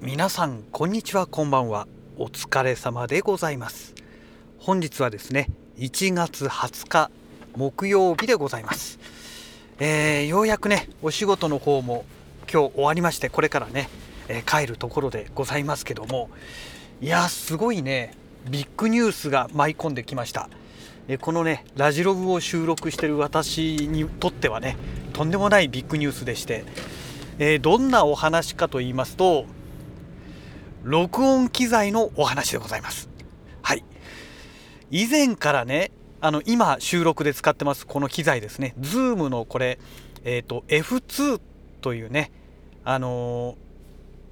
皆さんこんにちはこんばんは。お疲れ様でございます。本日はですね1月20日木曜日でございます、えー、ようやくねお仕事の方も今日終わりましてこれからね、えー、帰るところでございますけどもいやすごいねビッグニュースが舞い込んできました。えこのねラジログを収録してる私にとってはねとんでもないビッグニュースでして、えー、どんなお話かと言いますと録音機材のお話でございます。はい。以前からね、あの今収録で使ってますこの機材ですね。Zoom のこれ、えっ、ー、と F2 というね、あの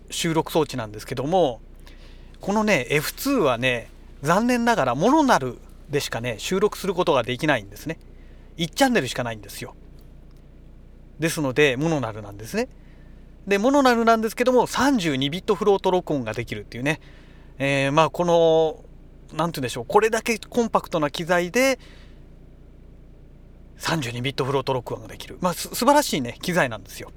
ー、収録装置なんですけども、このね F2 はね、残念ながらモノナルでしかね収録することができないんですね。1チャンネルしかないんですよ。ですのでモノナルなんですね。でモノナルなんですけども32ビットフロート録音ができるっていうね、えー、まあこの何て言うんでしょう。これだけコンパクトな機材で32ビットフロート録音ができる。まあす素晴らしいね機材なんですよ。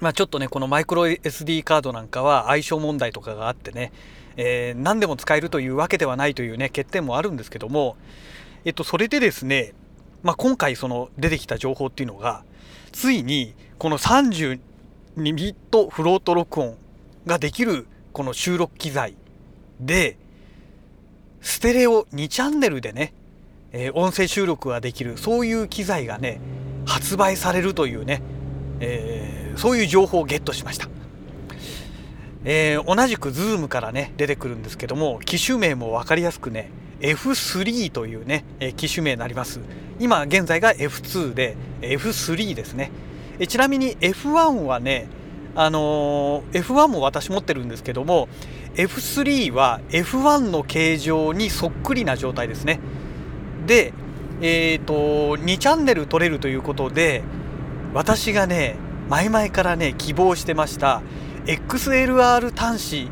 まあちょっとねこのマイクロ SD カードなんかは相性問題とかがあってね、えー、何でも使えるというわけではないというね欠点もあるんですけどもえっとそれでですねまあ今回その出てきた情報っていうのがついにこの32ビットフロート録音ができるこの収録機材でステレオ2チャンネルでね、えー、音声収録ができるそういう機材がね発売されるというね、えー、そういう情報をゲットしました、えー、同じく Zoom からね出てくるんですけども機種名も分かりやすくね F3 というね、え機種名になります。今現在が F2 で F3 ですね。えちなみに F1 はねあのー、F1 も私持ってるんですけども F3 は F1 の形状にそっくりな状態ですね。でえ、ー、と2チャンネル取れるということで私がね前々からね希望してました XLR 端子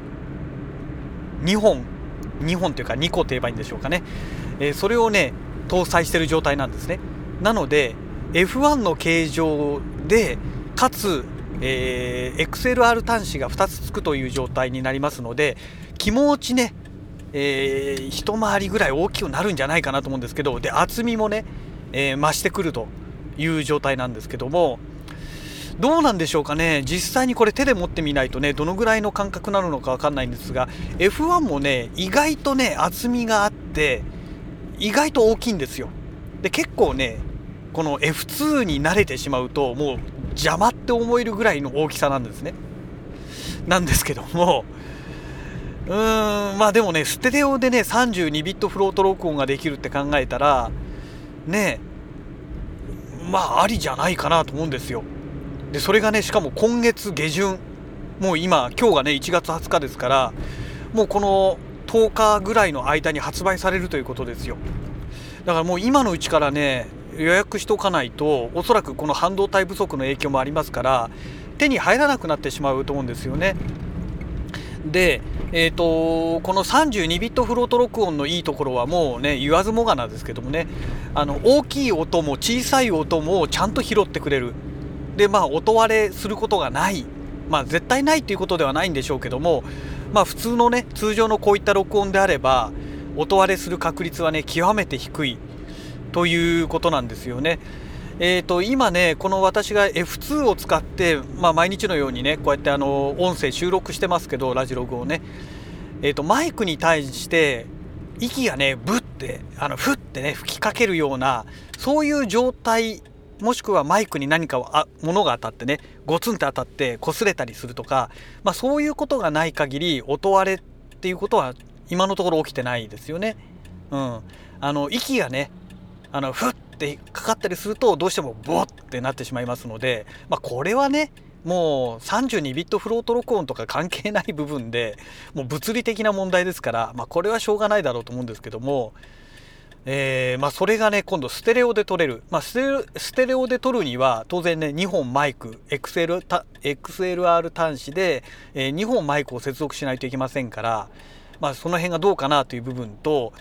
2本2本というか2個と言えばいいんでしょうかね、えー、それをね搭載している状態なんですね。なので F1 の形状でかつ、えー、XLR 端子が2つつくという状態になりますので気持ちね、えー、一回りぐらい大きくなるんじゃないかなと思うんですけどで厚みもね、えー、増してくるという状態なんですけどもどうなんでしょうかね。実際にこれ手で持ってみないとねどのぐらいの感覚なのか分かんないんですが F1 もね意外とね厚みがあって意外と大きいんですよ。で結構ねこの F2 に慣れてしまうともう邪魔って思えるぐらいの大きさなんですね。なんですけども。うーんまあでもねステレオでね32ビットフロート録音ができるって考えたらねまあありじゃないかなと思うんですよ。でそれがねしかも今月下旬。もう今今日がね1月20日ですからもうこの10日ぐらいの間に発売されるということですよ。だからもう今のうちからね予約しておかないとおそらくこの半導体不足の影響もありますから手に入らなくなってしまうと思うんですよね。で、えーと、この32ビットフロート録音のいいところはもうね言わずもがなですけどもねあの大きい音も小さい音もちゃんと拾ってくれる。でまあ音割れすることがない。まあ絶対ないっていうことではないんでしょうけどもまあ普通のね通常のこういった録音であれば音割れする確率はね極めて低い。ということなんですよね。えーと、今ね、この私が F2 を使って、まあ、毎日のようにね、こうやってあの音声収録してますけど、ラジログをね、えーと、マイクに対して息がね、ブッて、あのふってね、吹きかけるような、そういう状態、もしくはマイクに何かあ物が当たってね、ゴツンって当たって擦れたりするとか、まあ、そういうことがない限り、音割れっていうことは今のところ起きてないですよね。うん、あの息がねあのふってかかったりするとどうしてもボッってなってしまいますので、まあ、これはねもう32ビットフロート録音とか関係ない部分でもう物理的な問題ですから、まあ、これはしょうがないだろうと思うんですけども、えー、まあ、それがね今度ステレオで撮れる、まあ、ステレオで撮るには当然ね2本マイク XL XLR 端子で、えー、2本マイクを接続しないといけませんから、まあ、その辺がどうかなという部分と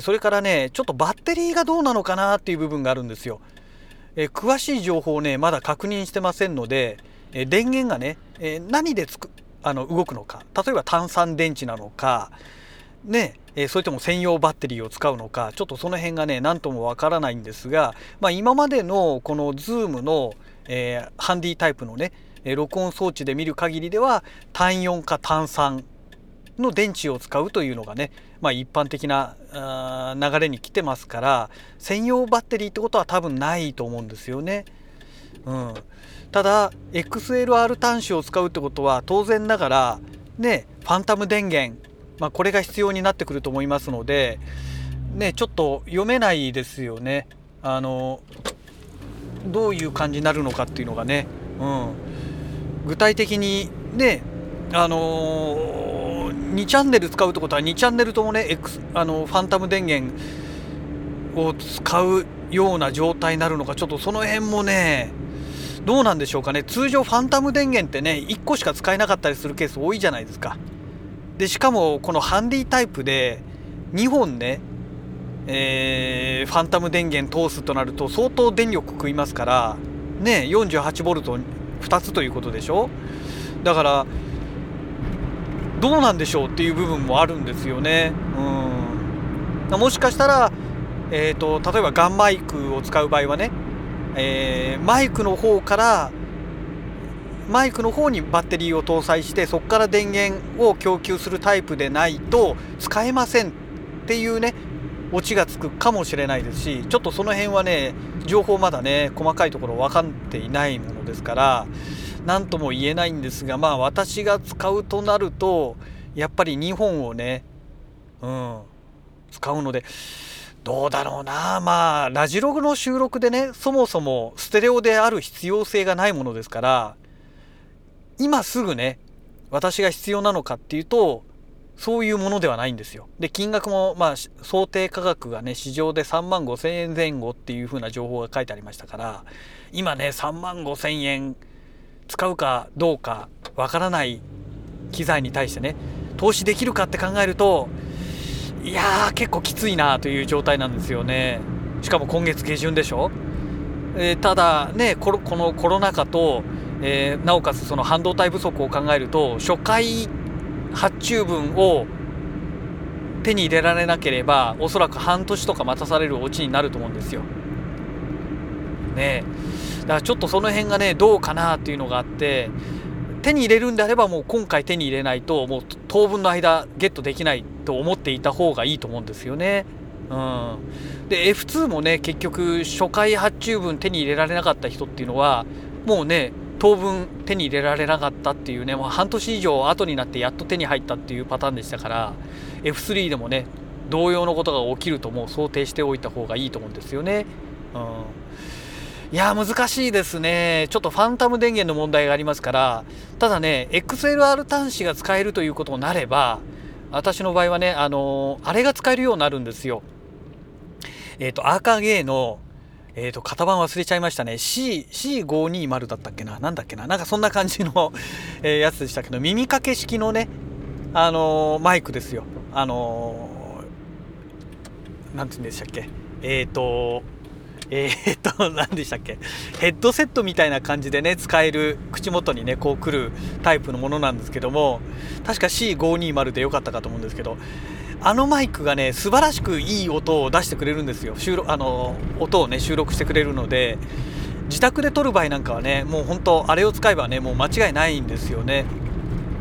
それからねちょっとバッテリーがどうなのかなっていう部分があるんですよ。え詳しい情報をねまだ確認してませんので、え電源がね、え何でつくあの動くのか例えば単三電池なのかねえー、それとも専用バッテリーを使うのかちょっとその辺がね何ともわからないんですが、まあ、今までのこの Zoom の、えー、ハンディタイプのね録音装置で見る限りでは単4か単3の電池を使うというのがね、まあ、一般的な流れに来てますから専用バッテリーってことは多分ないと思うんですよね。うん、ただ XLR 端子を使うってことは当然ながらねファンタム電源、まあ、これが必要になってくると思いますのでねちょっと読めないですよね。あのどういう感じになるのかっていうのがね、うん、具体的にねあのー、2チャンネル使うってことは2チャンネルともね、X、あのファンタム電源を使うような状態になるのかちょっとその辺もねどうなんでしょうかね。通常ファンタム電源ってね1個しか使えなかったりするケース多いじゃないですか。でしかもこのハンディタイプで2本ねえー、ファンタム電源通すとなると相当電力食いますからね 48V2 つということでしょ？だからどうなんでしょうっていう部分もあるんですよね。うんもしかしたら、えーと、例えばガンマイクを使う場合はね、えー、マイクの方からマイクの方にバッテリーを搭載してそこから電源を供給するタイプでないと使えませんっていうねオチがつくかもしれないですしちょっとその辺はね情報まだね細かいところ分かっていないものですから何とも言えないんですがまあ私が使うとなるとやっぱり2本をねうん使うのでどうだろうなまあラジログの収録でねそもそもステレオである必要性がないものですから今すぐね私が必要なのかっていうとそういうものではないんですよ。で金額もまあ想定価格がね市場で3万5,000円前後っていう風な情報が書いてありましたから今ね3万5,000円使うかどうかわからない機材に対してね投資できるかって考えるといやー結構きついなという状態なんですよね。しかも今月下旬でしょ、えー、ただねこのコロナ禍と、えー、なおかつその半導体不足を考えると初回発注分を手に入れられなければおそらく半年とか待たされるオチになると思うんですよ。ねえ。だからちょっとその辺がねどうかなっていうのがあって手に入れるんであればもう今回手に入れないともう当分の間ゲットできないと思っていた方がいいと思うんですよね。うん、で F2 もね結局初回発注分手に入れられなかった人っていうのはもうね当分手に入れられなかったっていうねもう半年以上後になってやっと手に入ったっていうパターンでしたから F3 でもね同様のことが起きるともう想定しておいた方がいいと思うんですよね。うんいや難しいですね。ちょっとファンタム電源の問題がありますから。ただね XLR 端子が使えるということになれば私の場合はねあのあれが使えるようになるんですよ。えっ、ー、とアーカーゲーのえーと、型番忘れちゃいましたね。C C520 だったっけな？なんだっけな？なんかそんな感じのえやつでしたけど耳掛け式のねあのー、マイクですよ。あのー、なんて言うんでしたっけ？えっ、ー、とえー、っと何でしたっけ？ヘッドセットみたいな感じでね使える口元にねこう来るタイプのものなんですけども確か C520 でよかったかと思うんですけどあのマイクがね素晴らしくいい音を出してくれるんですよ。収録あの音をね収録してくれるので自宅で撮る場合なんかはねもう本当あれを使えばねもう間違いないんですよね。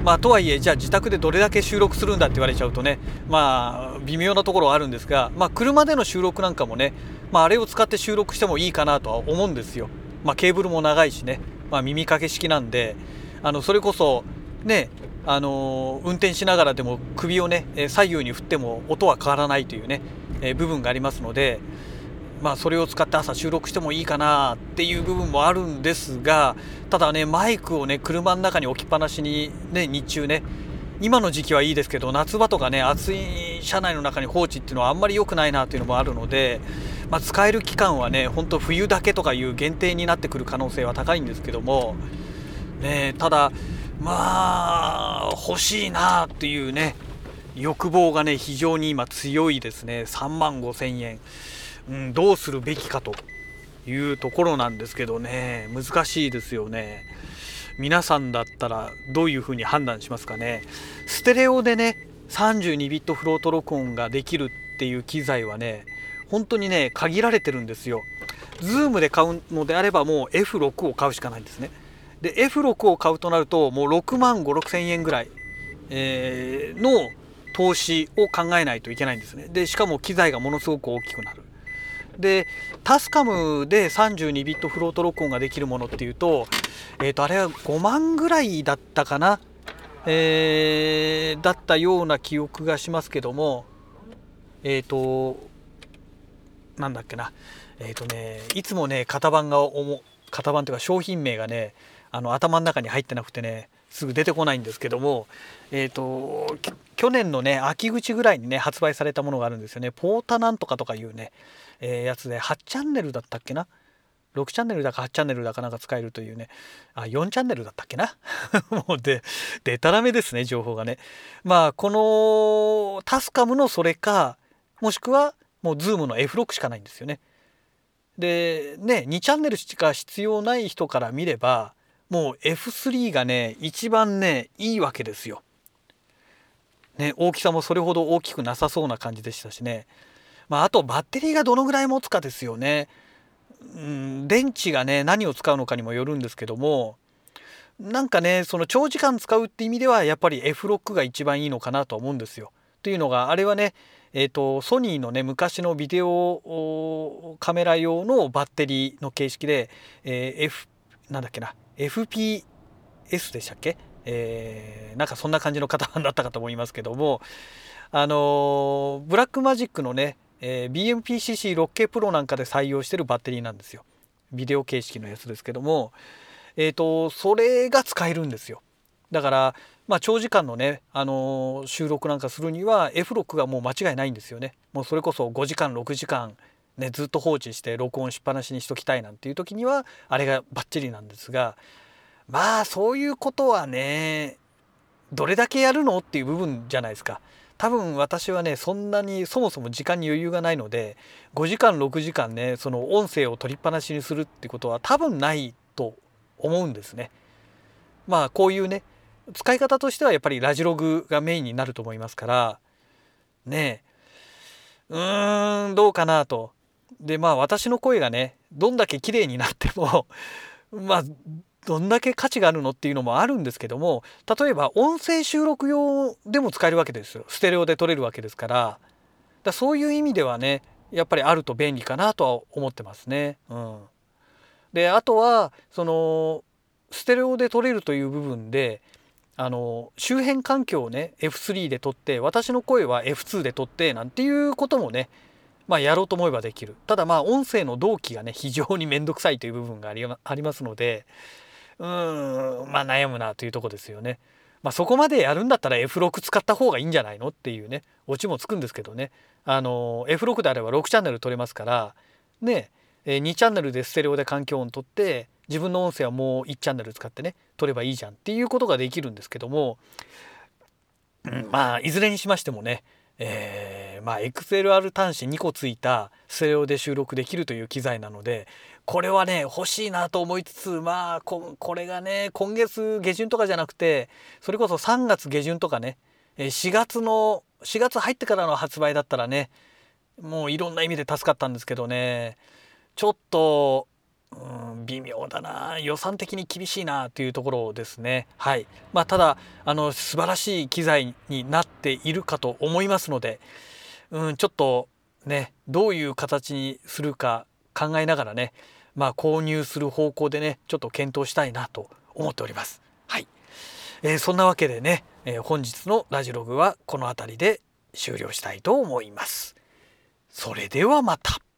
まあ、とはいえじゃあ自宅でどれだけ収録するんだって言われちゃうとねまあ微妙なところはあるんですが、まあ、車での収録なんかもね、まあ、あれを使って収録してもいいかなとは思うんですよ。まあ、ケーブルも長いしね、まあ、耳掛け式なんであのそれこそねあの運転しながらでも首をね左右に振っても音は変わらないというね、え部分がありますので、まあ、それを使って朝収録してもいいかなっていう部分もあるんですがただねマイクをね車の中に置きっぱなしにね日中ね今の時期はいいですけど夏場とかね暑い車内の中に放置っていうのはあんまり良くないなというのもあるので、まあ、使える期間はね本当冬だけとかいう限定になってくる可能性は高いんですけども、ね、ただまあ欲しいなっていうね欲望がね非常に今強いですね3万5千円。うん、どうするべきかというところなんですけどね難しいですよね。皆さんだったらどういうふうに判断しますかねステレオでね32ビットフロート録音ができるっていう機材はね本当にね限られてるんですよ。ズームで買うのであればもう F6 を買うしかないんですね。で F6 を買うとなるともう6万5 6千円ぐらい、えー、の投資を考えないといけないんですね。でしかも機材がものすごく大きくなる。でタスカムで32ビットフロート録音ができるものっていうと,、えー、とあれは5万ぐらいだったかな、えー、だったような記憶がしますけどもえっ、ー、となんだっけなえっ、ー、とねいつもね型番が重型番というか商品名がねあの頭の中に入ってなくてねすぐ出てこないんですけどもえっ、ー、と去年のね秋口ぐらいにね発売されたものがあるんですよね。ポータなんとかとかいうね、えー、やつで8チャンネルだったっけな？6チャンネルだか8チャンネルだかなんか使えるというねあ4チャンネルだったっけな？もうででたらめですね情報がねまあこのタスカムのそれかもしくはもうズームの F6 しかないんですよね。でね2チャンネルしか必要ない人から見ればもう F3 がね一番ねいいわけですよ。ね大きさもそれほど大きくなさそうな感じでしたしね。まあ、あとバッテリーがどのぐらい持つかですよね。うん、電池がね何を使うのかにもよるんですけどもなんかねその長時間使うって意味ではやっぱり F6 が一番いいのかなと思うんですよ。というのがあれはねえーと、ソニーのね昔のビデオカメラ用のバッテリーの形式で、えー、F なんだっけな FPS でしたっけ、えー、なんかそんな感じの型番だったかと思いますけどもあのブラックマジックのね、えー、BMPCC6K プロなんかで採用してるバッテリーなんですよビデオ形式のやつですけどもえっ、ー、とそれが使えるんですよだからまあ、長時間のね、あのー、収録なんかするには F6 がもう間違いないんですよね。もうそれこそ5時間6時間、ね、ずっと放置して録音しっぱなしにしときたいなんていう時にはあれがバッチリなんですがまあそういうことはねどれだけやるのっていう部分じゃないですか。多分私はねそんなにそもそも時間に余裕がないので5時間6時間ねその音声を取りっぱなしにするってことは多分ないと思うんですね。まあこういうね使い方としてはやっぱりラジログがメインになると思いますからねえうーんどうかなと。でまあ私の声がねどんだけ綺麗になっても まあどんだけ価値があるのっていうのもあるんですけども例えば音声収録用でも使えるわけですよ。ステレオで撮れるわけですから。だそういう意味ではねやっぱりあると便利かなとは思ってますね。うん、であとはそのステレオで撮れるという部分であの周辺環境をね F3 で撮って私の声は F2 で撮ってなんていうこともねまあやろうと思えばできる。ただまあ音声の同期がね非常に面倒くさいという部分がありありますのでうん。まあ悩むなというとこですよね。まあ、そこまでやるんだったら F6 使った方がいいんじゃないのっていうね。オチもつくんですけどね。あの F6 であれば6チャンネル撮れますから。ね。2チャンネルでステレオで環境音撮って自分の音声はもう1チャンネル使ってね撮ればいいじゃんっていうことができるんですけども、まあいずれにしましてもねえー、まあ XLR 端子2個ついたステレオで収録できるという機材なのでこれはね欲しいなと思いつつまあこれがね今月下旬とかじゃなくてそれこそ3月下旬とかね4月の4月入ってからの発売だったらねもういろんな意味で助かったんですけどねちょっとうん微妙だな予算的に厳しいなというところですね。はいまあ、ただあの素晴らしい機材になっているかと思いますので、うん、ちょっとねどういう形にするか考えながらね、まあ、購入する方向でねちょっと検討したいなと思っております。はい、えー、そんなわけでね、えー、本日のラジログはこの辺りで終了したいと思います。それではまた。